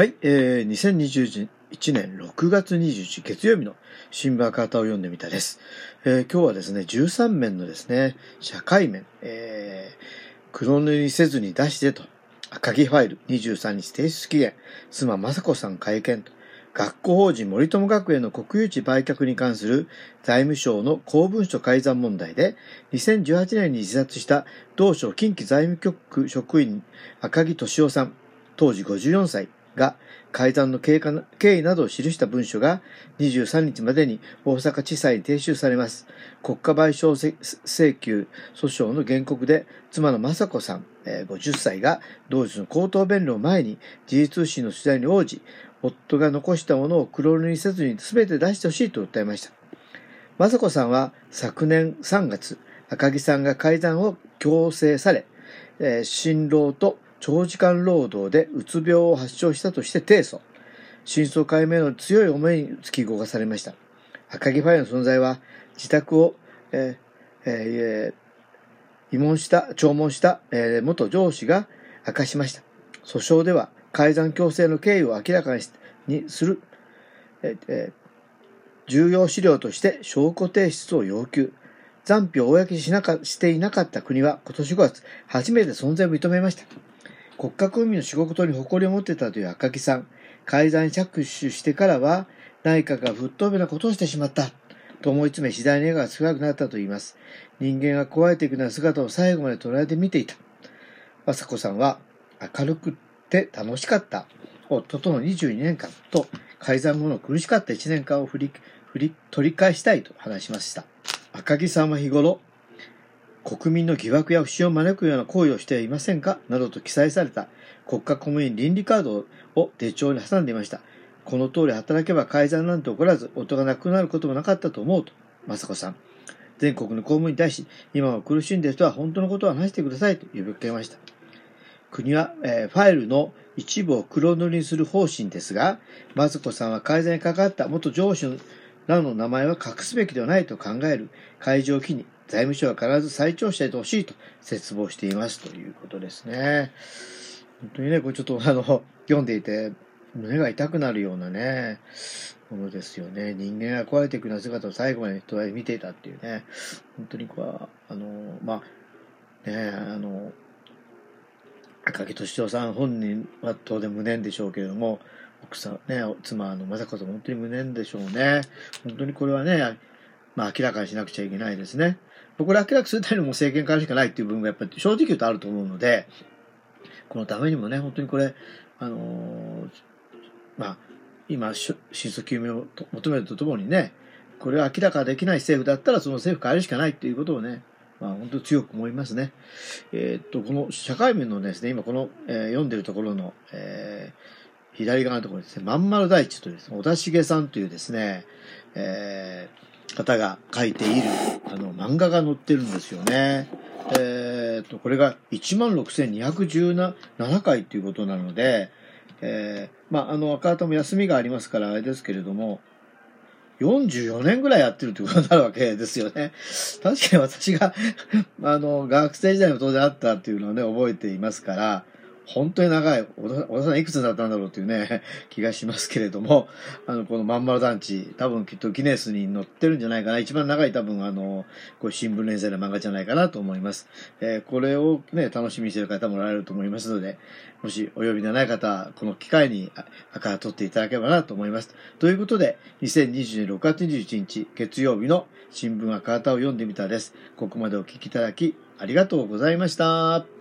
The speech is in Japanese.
はい、えー、2021年6月21日月曜日の新聞赤旗を読んでみたです。えー、今日はですね、13面のですね、社会面、えー、黒塗りせずに出してと、赤木ファイル23日提出期限、妻雅子さん会見と、学校法人森友学園の国有地売却に関する財務省の公文書改ざん問題で、2018年に自殺した同省近畿財務局職員赤木俊夫さん、当時54歳が改ざんの経緯などを記した文書が23日までに大阪地裁に提出されます。国家賠償請求訴訟の原告で妻の雅子さんえ、50歳が同日の口頭弁論を前に時事通信の取材に応じ、夫が残したものを黒塗りせずに全て出してほしいと訴えました。雅子さんは昨年3月、赤木さんが改ざんを強制され、えー、新郎と長時間労働でうつ病を発症したとして提訴。真相解明の強い思いに突き動かされました。赤木ファイの存在は自宅を、えーえー、慰問した、弔問した、えー、元上司が明かしました。訴訟では改ざん強制の経緯を明らかにする、えー、重要資料として証拠提出を要求。残否を公にしなかしていなかった国は今年5月、初めて存在を認めました。国家公務員の仕事に誇りを持ってたという赤木さん。改ざんに着手してからは、内閣が吹っ飛べなことをしてしまった。と思い詰め次第に笑顔が少なくなったと言います。人間が壊れていくような姿を最後まで捉えて見ていた。雅子さんは明るくて楽しかった。夫との22年間と改ざん後の苦しかった1年間を振り、振り、取り返したいと話しました。赤木さんは日頃、国民の疑惑や不信を招くような行為をしてはいませんか？などと記載された国家公務員倫理カードを手帳に挟んでいました。この通り働けば改ざんなんて起こらず、夫が亡くなることもなかったと思うと、雅子さん。全国の公務員に対し、今は苦しんでいる人は本当のことを話してくださいと呼びかけました。国は、えー、ファイルの一部を黒塗りにする方針ですが、雅子さんは改ざんに関わった元上司らの名前は隠すべきではないと考える会場を機に、財務省は必ず再調査してほしいと説望していますということですね。本当にね、これちょっとあの、読んでいて、胸が痛くなるようなね、ものですよね。人間が壊れていくような姿を最後まで捉え見ていたっていうね。本当にこう、あの、まあ、ね、あの、赤木俊夫さん本人は当然無念でしょうけれども、奥さん、ね、妻の雅子さん本当に無念でしょうね。本当にこれはね、まあ明らかにしなくちゃいけないですね。これ明らかするためにも政権からしかないっていう部分がやっぱり正直言うとあると思うので、このためにもね、本当にこれ、あのー、まあ、今、真相究明を求めるとともにね、これは明らかできない政府だったらその政府変えるしかないっていうことをね、まあ、本当に強く思いますね。えー、っと、この社会面のですね、今この、えー、読んでるところの、えー、左側のところですね、まんまる大地というですね、小田重さんというですね、えー、方が書いている、あの、漫画が載ってるんですよね。えー、っと、これが16,217回ということなので、えー、まあ、あの、赤旗も休みがありますからあれですけれども、44年ぐらいやってるってことになるわけですよね。確かに私があの、学生時代も当然あったっていうのをね、覚えていますから、本当に長い、小田さんいくつだったんだろうっていうね、気がしますけれども、あの、このまんまる団地、多分きっとギネスに載ってるんじゃないかな。一番長い多分あの、こう新聞連載の漫画じゃないかなと思います。えー、これをね、楽しみにしてる方もおられると思いますので、もしお呼びでない方、この機会に赤を取っていただければなと思います。ということで、2020年6月21日月曜日の新聞赤旗を読んでみたです。ここまでお聞きいただきありがとうございました。